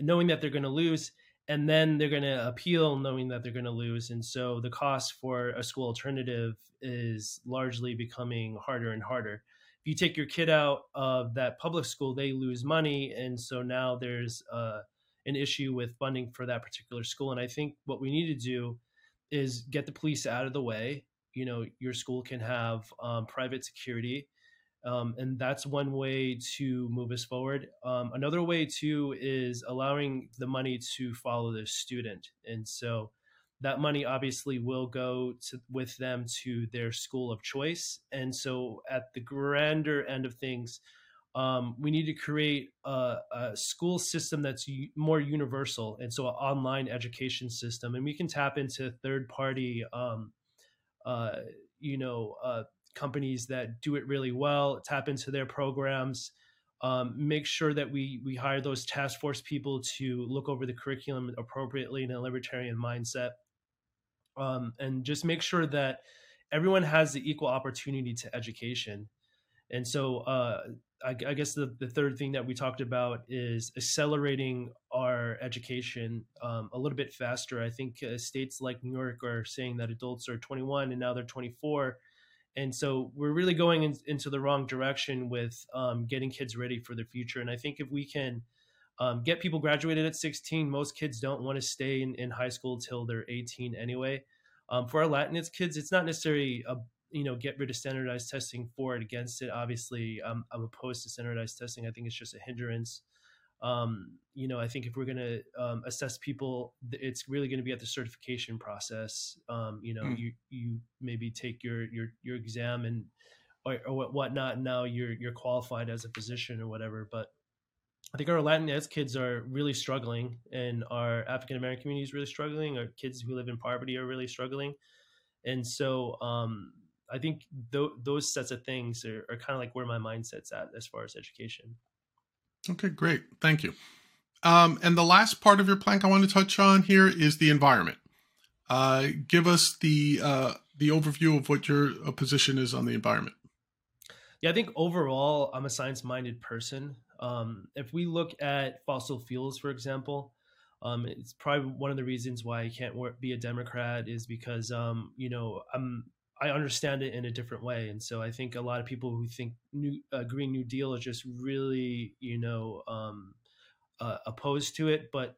knowing that they're going to lose. And then they're going to appeal knowing that they're going to lose. And so the cost for a school alternative is largely becoming harder and harder. If you take your kid out of that public school, they lose money. And so now there's uh, an issue with funding for that particular school. And I think what we need to do is get the police out of the way. You know, your school can have um, private security. Um, and that's one way to move us forward. Um, another way too is allowing the money to follow the student, and so that money obviously will go to, with them to their school of choice. And so, at the grander end of things, um, we need to create a, a, school system that's u- more universal and so an online education system and we can tap into third party um, uh, you know uh, companies that do it really well tap into their programs um, make sure that we we hire those task force people to look over the curriculum appropriately in a libertarian mindset um, and just make sure that everyone has the equal opportunity to education. And so uh, I, I, guess the, the third thing that we talked about is accelerating our education um, a little bit faster. I think uh, states like New York are saying that adults are 21 and now they're 24. And so we're really going in, into the wrong direction with um, getting kids ready for their future. And I think if we can um, get people graduated at 16, most kids don't want to stay in, in high school till they're 18 anyway. Um, for our Latinx kids, it's not necessarily a you know get rid of standardized testing for it against it. Obviously i'm, I'm opposed to standardized testing. I think it's just a hindrance. Um, you know i think if we're going to um, assess people it's really going to be at the certification process. Um, you know mm. you you maybe take your your your exam and or, or whatnot and now you're you're qualified as a physician or whatever. But I think our Latinx kids are really struggling, and our African American community is really struggling. Our kids who live in poverty are really struggling, and so um, I think th- those sets of things are, are kind of like where my mindset's at as far as education. Okay, great. Thank you. Um, and the last part of your plank I want to touch on here is the environment. Uh, give us the uh, the overview of what your uh, position is on the environment. Yeah, I think overall, I'm a science minded person. Um, if we look at fossil fuels, for example, um, it's probably one of the reasons why I can't work, be a Democrat is because um, you know I'm I understand it in a different way, and so I think a lot of people who think new uh, Green New Deal is just really, you know, um, uh, opposed to it. But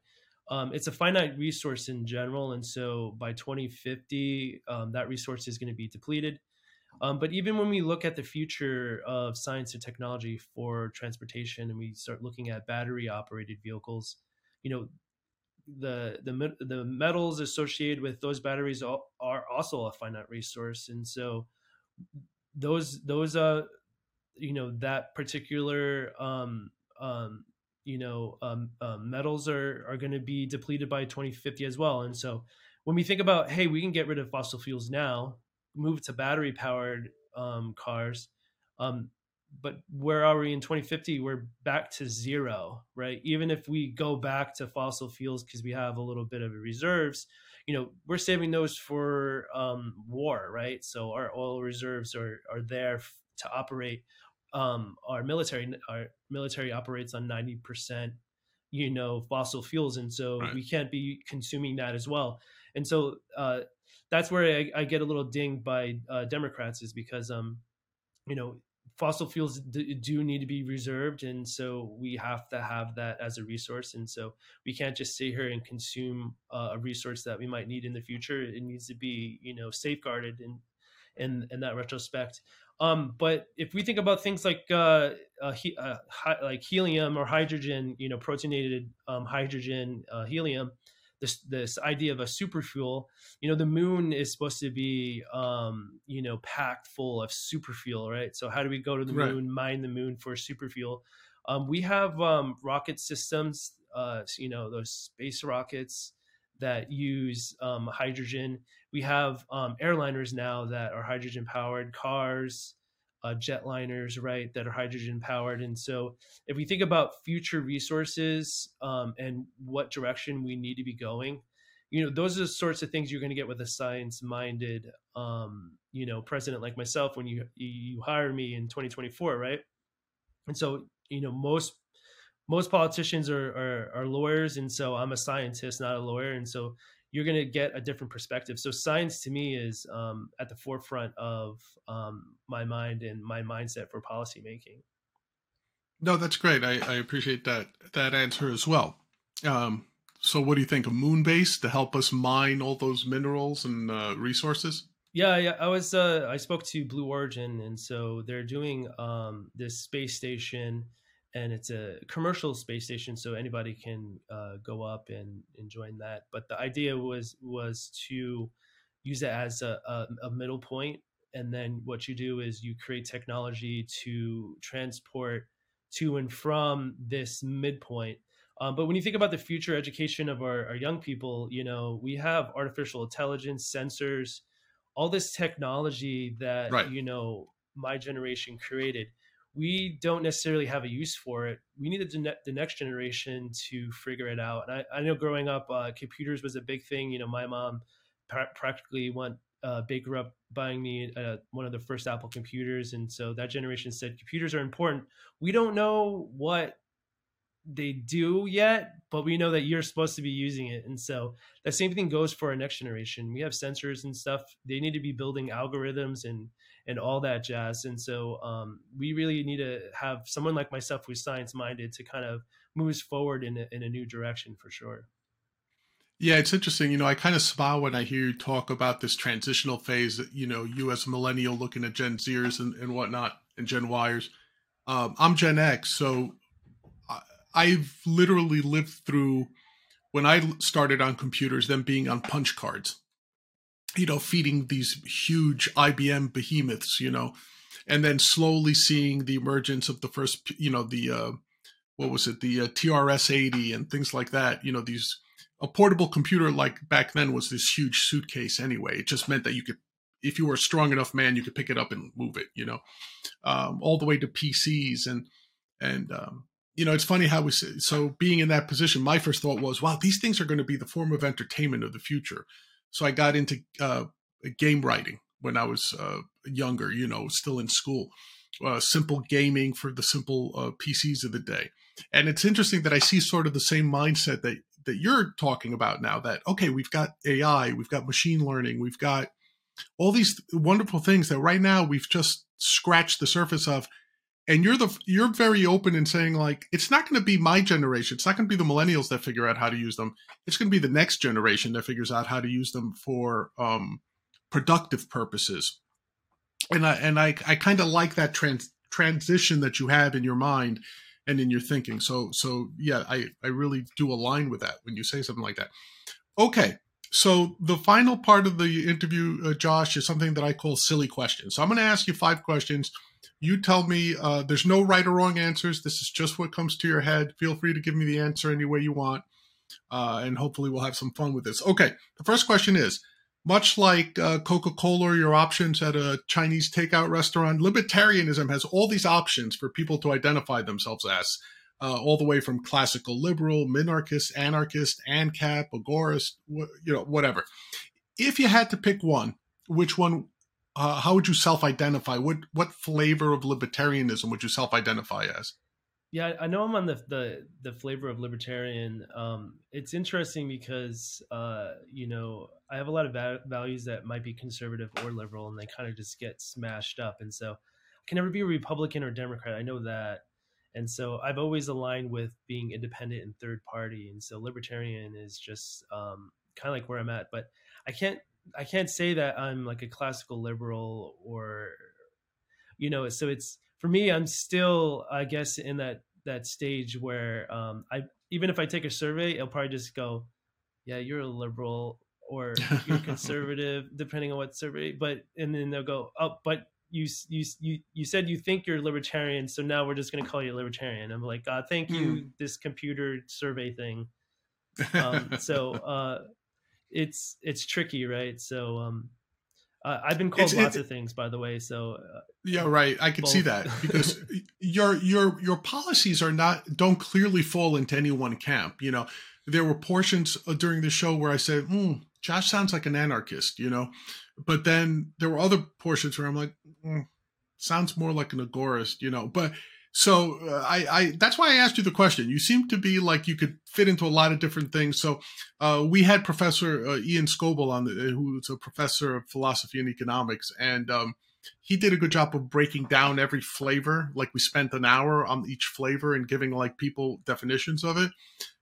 um, it's a finite resource in general, and so by 2050, um, that resource is going to be depleted. Um, but even when we look at the future of science and technology for transportation, and we start looking at battery operated vehicles, you know, the the the metals associated with those batteries are also a finite resource, and so those those uh you know that particular um um you know um, um metals are are going to be depleted by 2050 as well, and so when we think about hey we can get rid of fossil fuels now move to battery powered um, cars. Um, but where are we in 2050? We're back to zero, right? Even if we go back to fossil fuels because we have a little bit of reserves, you know, we're saving those for um, war, right? So our oil reserves are are there to operate. Um, our military our military operates on 90 percent, you know, fossil fuels, and so right. we can't be consuming that as well. And so uh, that's where I, I, get a little dinged by uh, Democrats is because um, you know fossil fuels do need to be reserved and so we have to have that as a resource and so we can't just sit here and consume uh, a resource that we might need in the future. It needs to be you know safeguarded in in, in that retrospect. Um, but if we think about things like uh, uh, he, uh, hi, like helium or hydrogen you know protonated um, hydrogen uh, helium this this idea of a super fuel you know the moon is supposed to be um you know packed full of super fuel right? So how do we go to the right. moon mine the moon for super fuel um we have um rocket systems uh you know those space rockets that use um hydrogen. We have um airliners now that are hydrogen powered cars uh, jetliners, right, that are hydrogen powered. And so, if we think about future resources um, and what direction we need to be going, you know, those are the sorts of things you're going to get with a science-minded, um, you know, president like myself when you you hire me in 2024, right? And so, you know, most most politicians are, are, are lawyers, and so I'm a scientist, not a lawyer, and so you're going to get a different perspective. So science to me is um, at the forefront of um, my mind and my mindset for policymaking. No, that's great. I, I appreciate that that answer as well. Um, so, what do you think? of moon base to help us mine all those minerals and uh, resources? Yeah, yeah. I was uh, I spoke to Blue Origin, and so they're doing um, this space station and it's a commercial space station, so anybody can uh, go up and, and join that. But the idea was was to use it as a, a, a middle point, and then what you do is you create technology to transport to and from this midpoint. Um, but when you think about the future education of our, our young people, you know, we have artificial intelligence, sensors, all this technology that right. you know my generation created we don't necessarily have a use for it. We need the, the next generation to figure it out. And I, I know growing up, uh, computers was a big thing. You know, my mom pra- practically went uh, big up buying me uh, one of the first Apple computers, and so that generation said computers are important. We don't know what they do yet, but we know that you're supposed to be using it. And so the same thing goes for our next generation. We have sensors and stuff. They need to be building algorithms and and all that jazz. And so um, we really need to have someone like myself who's science minded to kind of move us forward in a, in a new direction for sure. Yeah, it's interesting. You know, I kind of smile when I hear you talk about this transitional phase. You know, you as a millennial looking at Gen Zers and, and whatnot and Gen Yers. Um, I'm Gen X, so I've literally lived through when I started on computers, them being on punch cards you know, feeding these huge IBM behemoths, you know, and then slowly seeing the emergence of the first, you know, the, uh, what was it, the uh, TRS 80 and things like that, you know, these, a portable computer like back then was this huge suitcase anyway. It just meant that you could, if you were a strong enough man, you could pick it up and move it, you know, um, all the way to PCs and, and, um, you know, it's funny how we so being in that position, my first thought was, wow, these things are going to be the form of entertainment of the future. So I got into uh, game writing when I was uh, younger, you know, still in school. Uh, simple gaming for the simple uh, PCs of the day. And it's interesting that I see sort of the same mindset that that you're talking about now. That okay, we've got AI, we've got machine learning, we've got all these wonderful things that right now we've just scratched the surface of and you're the you're very open in saying like it's not going to be my generation. It's not going to be the millennials that figure out how to use them. It's going to be the next generation that figures out how to use them for um, productive purposes. And i and i i kind of like that trans transition that you have in your mind and in your thinking. So so yeah i i really do align with that when you say something like that. Okay so the final part of the interview uh, josh is something that i call silly questions. So i'm going to ask you five questions you tell me uh, there's no right or wrong answers. This is just what comes to your head. Feel free to give me the answer any way you want. Uh, and hopefully we'll have some fun with this. Okay, the first question is much like uh, Coca Cola or your options at a Chinese takeout restaurant, libertarianism has all these options for people to identify themselves as, uh, all the way from classical liberal, minarchist, anarchist, ANCAP, agorist, wh- you know, whatever. If you had to pick one, which one? Uh, how would you self-identify? What what flavor of libertarianism would you self-identify as? Yeah, I know I'm on the the, the flavor of libertarian. Um, it's interesting because uh, you know I have a lot of va- values that might be conservative or liberal, and they kind of just get smashed up. And so I can never be a Republican or Democrat. I know that, and so I've always aligned with being independent and third party. And so libertarian is just um, kind of like where I'm at. But I can't I can't say that I'm like a classical liberal or you know. So it's for me, I'm still, I guess, in that that stage where um, I even if I take a survey, it'll probably just go, "Yeah, you're a liberal," or "You're [LAUGHS] conservative," depending on what survey. But and then they'll go, "Oh, but you you you you said you think you're libertarian, so now we're just going to call you a libertarian." I'm like, "God, thank you, mm. this computer survey thing." Um, [LAUGHS] so uh, it's it's tricky, right? So um, uh, I've been called it's, lots of things, by the way. So uh, yeah, right. I can both. see that [LAUGHS] because your your your policies are not don't clearly fall into any one camp. You know, there were portions uh, during the show where I said, hmm, "Josh sounds like an anarchist," you know, but then there were other portions where I'm like, mm, "Sounds more like an agorist," you know. But so uh, I, I, that's why I asked you the question. You seem to be like you could fit into a lot of different things. So uh, we had Professor uh, Ian Scoble on, the, who's a professor of philosophy and economics, and um, he did a good job of breaking down every flavor. Like we spent an hour on each flavor and giving like people definitions of it.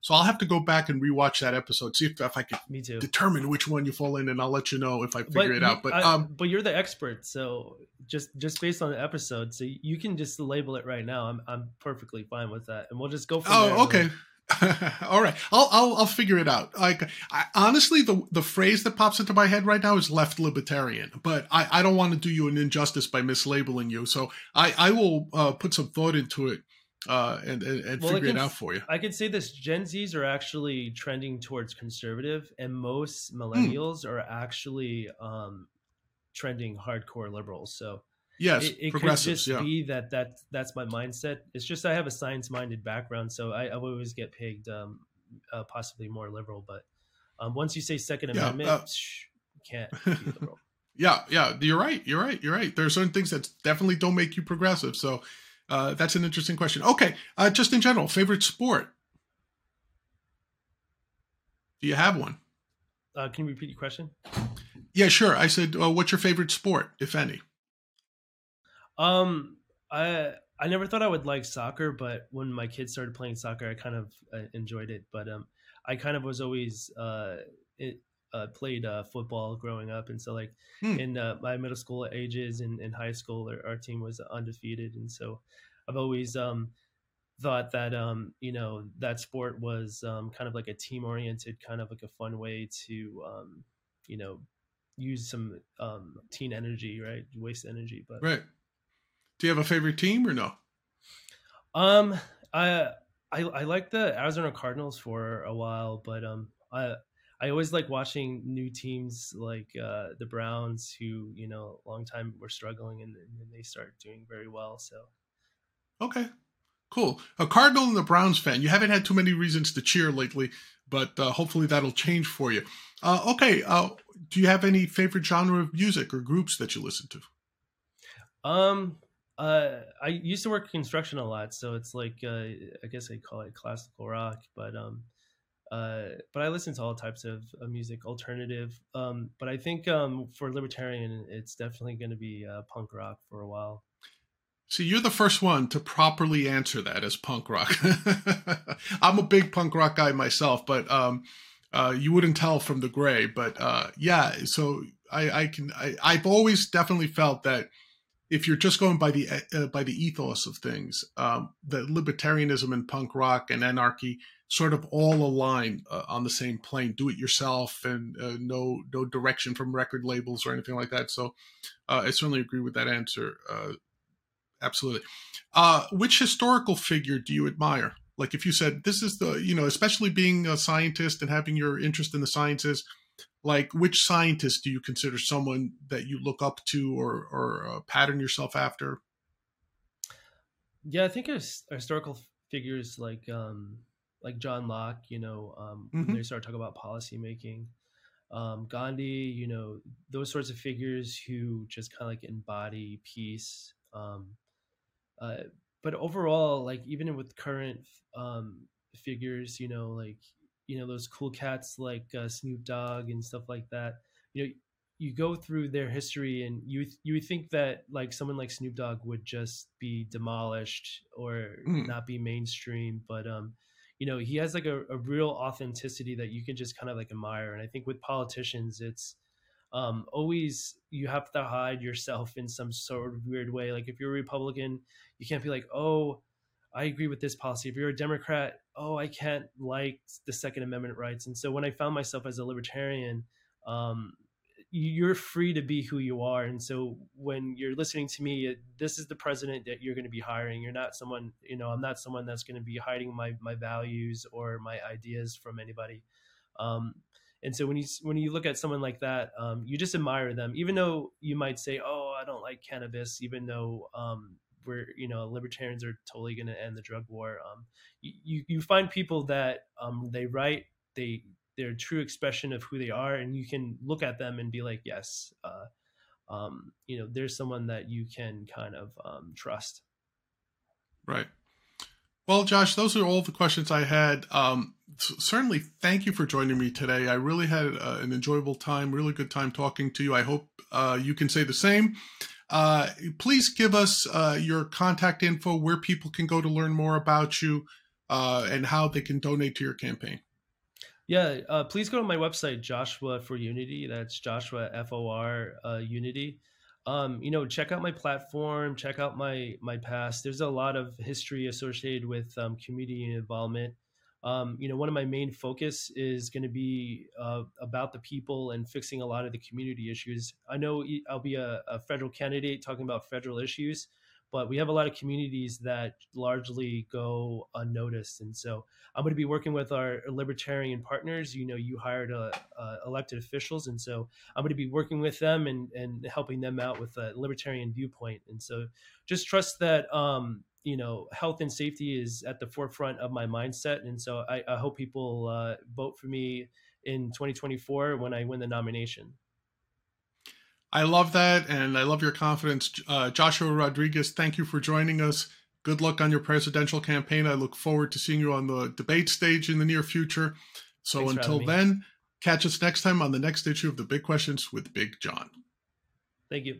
So I'll have to go back and rewatch that episode, see if, if I can determine which one you fall in, and I'll let you know if I figure but it out. But I, um, but you're the expert, so just just based on the episode, so you can just label it right now. I'm I'm perfectly fine with that, and we'll just go from there. Oh, okay. [LAUGHS] All right, I'll, I'll I'll figure it out. Like, I, honestly, the the phrase that pops into my head right now is left libertarian, but I, I don't want to do you an injustice by mislabeling you, so I I will uh, put some thought into it uh, and and, and well, figure can, it out for you. I could say this: Gen Zs are actually trending towards conservative, and most hmm. millennials mm. are actually um, trending hardcore liberals. So Yes, it, it could just yeah. be that that that's my mindset. It's just I have a science minded background, so I, I always get pegged um, uh, possibly more liberal. But um, once you say Second yeah, Amendment, uh, shh, can't be [LAUGHS] liberal. yeah, yeah, you're right. You're right. You're right. There are certain things that definitely don't make you progressive. So uh, that's an interesting question. Okay, uh, just in general, favorite sport. Do you have one? Uh, can you repeat your question? Yeah, sure. I said, uh, what's your favorite sport, if any? Um, I I never thought I would like soccer, but when my kids started playing soccer, I kind of uh, enjoyed it. But um, I kind of was always uh, it, uh played uh, football growing up, and so like hmm. in uh, my middle school ages and in high school, our, our, team was undefeated, and so I've always um thought that um you know that sport was um kind of like a team oriented, kind of like a fun way to um you know use some um teen energy, right? Waste energy, but right do you have a favorite team or no? Um, I I I like the Arizona Cardinals for a while, but um, I I always like watching new teams like uh, the Browns, who you know, a long time were struggling, and, and then they start doing very well. So, okay, cool. A Cardinal and the Browns fan. You haven't had too many reasons to cheer lately, but uh, hopefully that'll change for you. Uh, okay, uh, do you have any favorite genre of music or groups that you listen to? Um, uh, I used to work construction a lot, so it's like uh, I guess I call it classical rock, but um, uh, but I listen to all types of, music, alternative. Um, but I think um, for libertarian, it's definitely going to be uh, punk rock for a while. See, you're the first one to properly answer that as punk rock. [LAUGHS] I'm a big punk rock guy myself, but um, uh, you wouldn't tell from the gray. But uh, yeah, so I, I can. I, I've always definitely felt that if you're just going by the uh, by the ethos of things, um, libertarianism and punk rock and anarchy sort of all align uh, on the same plane. Do it yourself, and uh, no no direction from record labels or anything like that. So, uh, I certainly agree with that answer. Uh, absolutely. Uh, which historical figure do you admire? Like, if you said this is the you know, especially being a scientist and having your interest in the sciences, like which scientist do you consider someone that you look up to or or uh, pattern yourself after? Yeah, I think historical figures like um, like John Locke, you know, um, mm-hmm. when they start talking about policy making. Um, Gandhi, you know, those sorts of figures who just kind of like embody peace. Um, uh, but overall, like even with current um, figures, you know, like you know those cool cats like uh, Snoop Dogg and stuff like that. You know, you go through their history and you you would think that like someone like Snoop Dogg would just be demolished or mm. not be mainstream, but um, you know, he has like a, a real authenticity that you can just kind of like admire. And I think with politicians, it's um, always you have to hide yourself in some sort of weird way. Like if you're a Republican, you can't be like, oh, I agree with this policy. If you're a Democrat, oh, I can't like the Second Amendment rights. And so when I found myself as a libertarian, um, you're free to be who you are. And so when you're listening to me, this is the president that you're going to be hiring. You're not someone, you know, I'm not someone that's going to be hiding my my values or my ideas from anybody. Um, and so when you when you look at someone like that, um, you just admire them, even though you might say, "Oh, I don't like cannabis," even though um, we're you know libertarians are totally going to end the drug war. Um, you you find people that um, they write they they're true expression of who they are, and you can look at them and be like, yes, uh, um, you know, there's someone that you can kind of um, trust. Right. Well, Josh, those are all the questions I had. Um, certainly, thank you for joining me today. I really had uh, an enjoyable time, really good time talking to you. I hope uh, you can say the same. Uh, please give us uh, your contact info, where people can go to learn more about you, uh, and how they can donate to your campaign. Yeah, uh, please go to my website, Joshua for Unity. That's Joshua F O R uh, Unity. Um, you know, check out my platform, check out my my past. There's a lot of history associated with um, community involvement. Um, you know, one of my main focus is going to be uh, about the people and fixing a lot of the community issues. I know I'll be a, a federal candidate talking about federal issues, but we have a lot of communities that largely go unnoticed. And so I'm going to be working with our libertarian partners. You know, you hired uh, uh, elected officials, and so I'm going to be working with them and, and helping them out with a libertarian viewpoint. And so just trust that, um, you know, health and safety is at the forefront of my mindset. And so I, I hope people uh, vote for me in 2024 when I win the nomination. I love that, and I love your confidence. Uh, Joshua Rodriguez, thank you for joining us. Good luck on your presidential campaign. I look forward to seeing you on the debate stage in the near future. So Thanks until then, catch us next time on the next issue of the Big Questions with Big John. Thank you.